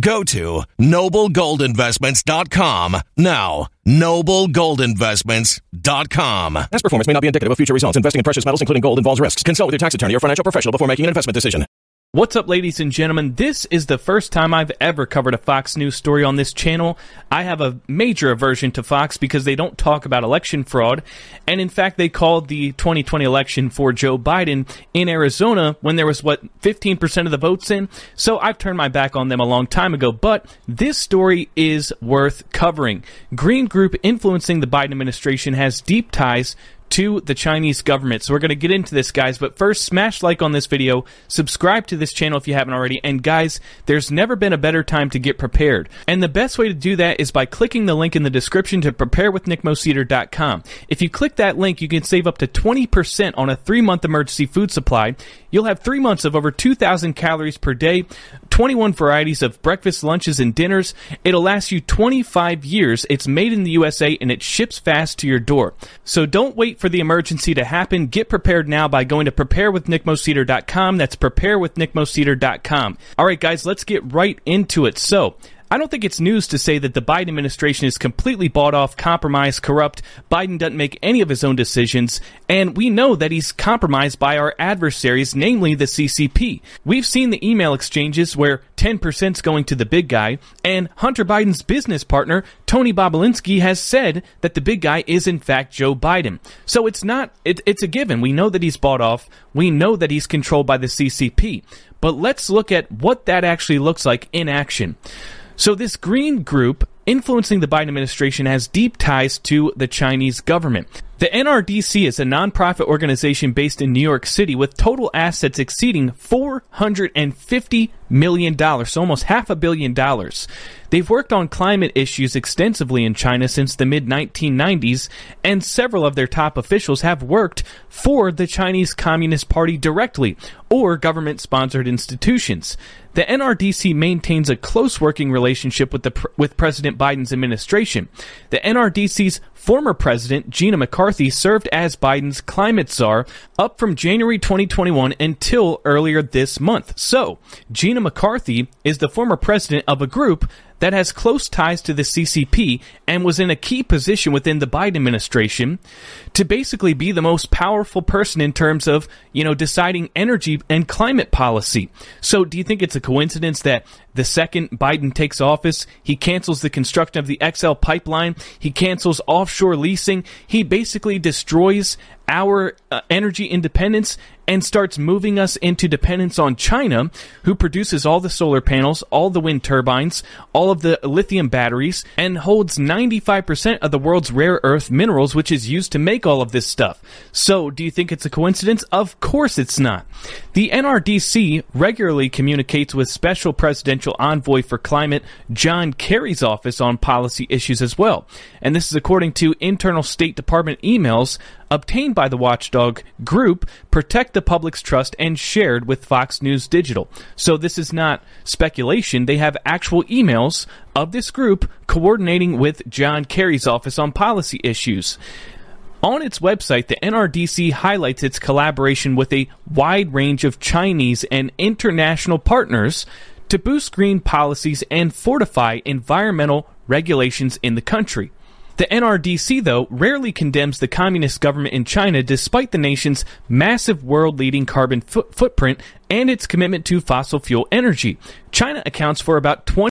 Go to noblegoldinvestments.com now. Noblegoldinvestments.com. Past performance may not be indicative of future results. Investing in precious metals, including gold, involves risks. Consult with your tax attorney or financial professional before making an investment decision. What's up, ladies and gentlemen? This is the first time I've ever covered a Fox News story on this channel. I have a major aversion to Fox because they don't talk about election fraud. And in fact, they called the 2020 election for Joe Biden in Arizona when there was, what, 15% of the votes in? So I've turned my back on them a long time ago. But this story is worth covering. Green Group influencing the Biden administration has deep ties to the Chinese government. So we're going to get into this, guys. But first, smash like on this video, subscribe to this channel if you haven't already. And guys, there's never been a better time to get prepared. And the best way to do that is by clicking the link in the description to preparewithnickmoseder.com. If you click that link, you can save up to 20% on a three month emergency food supply. You'll have three months of over 2,000 calories per day, 21 varieties of breakfast, lunches, and dinners. It'll last you 25 years. It's made in the USA and it ships fast to your door. So don't wait for the emergency to happen. Get prepared now by going to preparewithnickmoseder.com. That's preparewithnickmoseder.com. All right, guys, let's get right into it. So, I don't think it's news to say that the Biden administration is completely bought off, compromised, corrupt. Biden doesn't make any of his own decisions, and we know that he's compromised by our adversaries, namely the CCP. We've seen the email exchanges where 10% is going to the big guy, and Hunter Biden's business partner, Tony Bobulinski, has said that the big guy is in fact Joe Biden. So it's not, it, it's a given. We know that he's bought off. We know that he's controlled by the CCP. But let's look at what that actually looks like in action. So this green group influencing the Biden administration has deep ties to the Chinese government. The NRDC is a nonprofit organization based in New York City with total assets exceeding $450 million, so almost half a billion dollars. They've worked on climate issues extensively in China since the mid 1990s, and several of their top officials have worked for the Chinese Communist Party directly or government sponsored institutions. The NRDC maintains a close working relationship with the with President Biden's administration. The NRDC's former president Gina McCarthy served as Biden's climate czar up from January 2021 until earlier this month. So, Gina McCarthy is the former president of a group that has close ties to the CCP and was in a key position within the Biden administration to basically be the most powerful person in terms of, you know, deciding energy and climate policy. So do you think it's a coincidence that the second Biden takes office, he cancels the construction of the XL pipeline, he cancels offshore leasing, he basically destroys our uh, energy independence and starts moving us into dependence on China, who produces all the solar panels, all the wind turbines, all of the lithium batteries, and holds 95% of the world's rare earth minerals, which is used to make all of this stuff. So, do you think it's a coincidence? Of course it's not. The NRDC regularly communicates with Special Presidential Envoy for Climate John Kerry's office on policy issues as well. And this is according to internal State Department emails obtained by the watchdog group protect the public's trust and shared with Fox News Digital. So this is not speculation. They have actual emails of this group coordinating with John Kerry's office on policy issues. On its website, the NRDC highlights its collaboration with a wide range of Chinese and international partners to boost green policies and fortify environmental regulations in the country. The NRDC, though, rarely condemns the communist government in China despite the nation's massive world leading carbon footprint and its commitment to fossil fuel energy. China accounts for about 20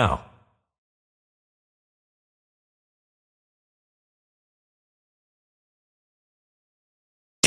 now.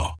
now.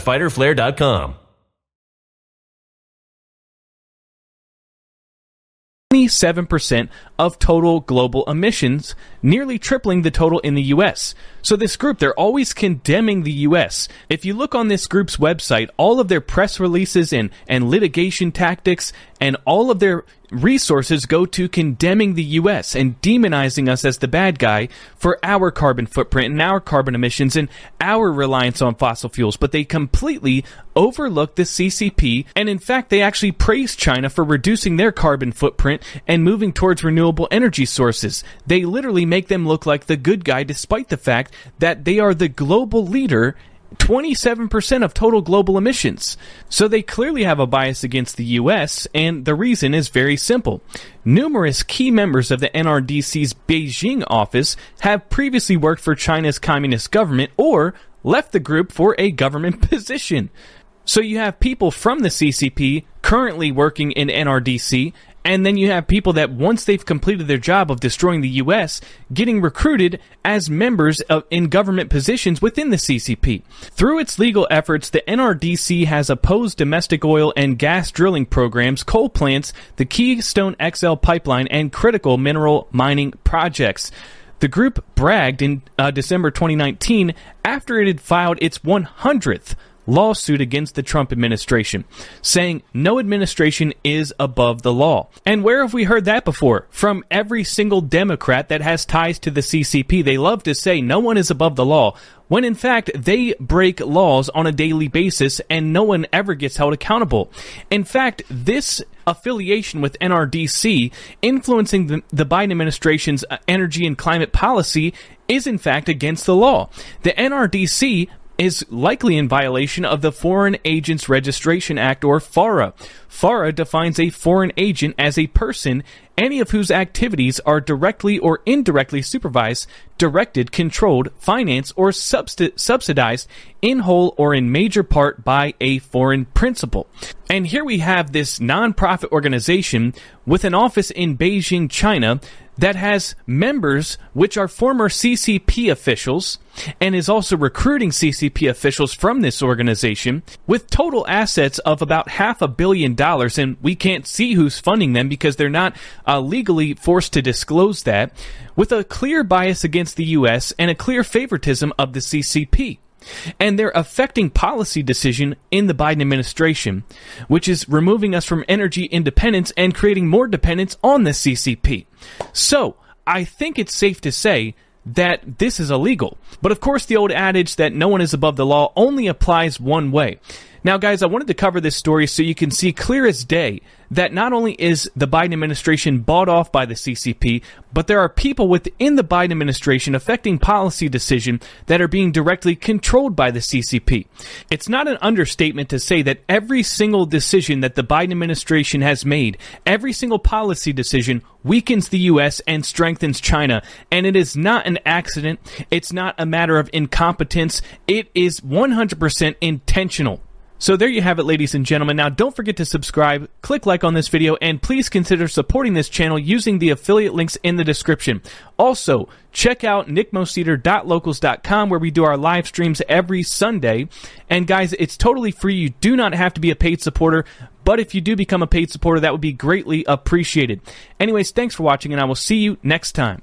www.fighterflare.com. 27% of total global emissions, nearly tripling the total in the US. So this group, they're always condemning the US. If you look on this group's website, all of their press releases and, and litigation tactics and all of their resources go to condemning the US and demonizing us as the bad guy for our carbon footprint and our carbon emissions and our reliance on fossil fuels. But they completely overlook the CCP and in fact they actually praise China for reducing their carbon footprint and moving towards renewable energy sources. They literally make them look like the good guy despite the fact that they are the global leader 27% of total global emissions. So they clearly have a bias against the US, and the reason is very simple. Numerous key members of the NRDC's Beijing office have previously worked for China's communist government or left the group for a government position. So you have people from the CCP currently working in NRDC and then you have people that once they've completed their job of destroying the U.S., getting recruited as members of, in government positions within the CCP. Through its legal efforts, the NRDC has opposed domestic oil and gas drilling programs, coal plants, the Keystone XL pipeline, and critical mineral mining projects. The group bragged in uh, December 2019 after it had filed its 100th lawsuit against the Trump administration, saying no administration is above the law. And where have we heard that before? From every single Democrat that has ties to the CCP. They love to say no one is above the law, when in fact they break laws on a daily basis and no one ever gets held accountable. In fact, this affiliation with NRDC influencing the, Biden administration's uh, energy and climate policy is in fact against the law. The NRDC is likely in violation of the Foreign Agents Registration Act or FARA. FARA defines a foreign agent as a person any of whose activities are directly or indirectly supervised, directed, controlled, financed, or subsidized in whole or in major part by a foreign principal. And here we have this nonprofit organization with an office in Beijing, China, that has members which are former CCP officials and is also recruiting CCP officials from this organization with total assets of about half a billion dollars. And we can't see who's funding them because they're not uh, legally forced to disclose that, with a clear bias against the U.S. and a clear favoritism of the CCP and they're affecting policy decision in the Biden administration, which is removing us from energy independence and creating more dependence on the CCP. So, I think it's safe to say that this is illegal. But of course, the old adage that no one is above the law only applies one way. Now, guys, I wanted to cover this story so you can see clear as day that not only is the Biden administration bought off by the CCP, but there are people within the Biden administration affecting policy decision that are being directly controlled by the CCP. It's not an understatement to say that every single decision that the Biden administration has made, every single policy decision weakens the US and strengthens China. And it is not an accident. It's not a matter of incompetence. It is 100% intentional. So there you have it, ladies and gentlemen. Now don't forget to subscribe, click like on this video, and please consider supporting this channel using the affiliate links in the description. Also, check out nickmoseder.locals.com where we do our live streams every Sunday. And guys, it's totally free. You do not have to be a paid supporter. But if you do become a paid supporter, that would be greatly appreciated. Anyways, thanks for watching, and I will see you next time.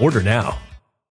Order now.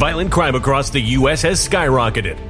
Violent crime across the U.S. has skyrocketed.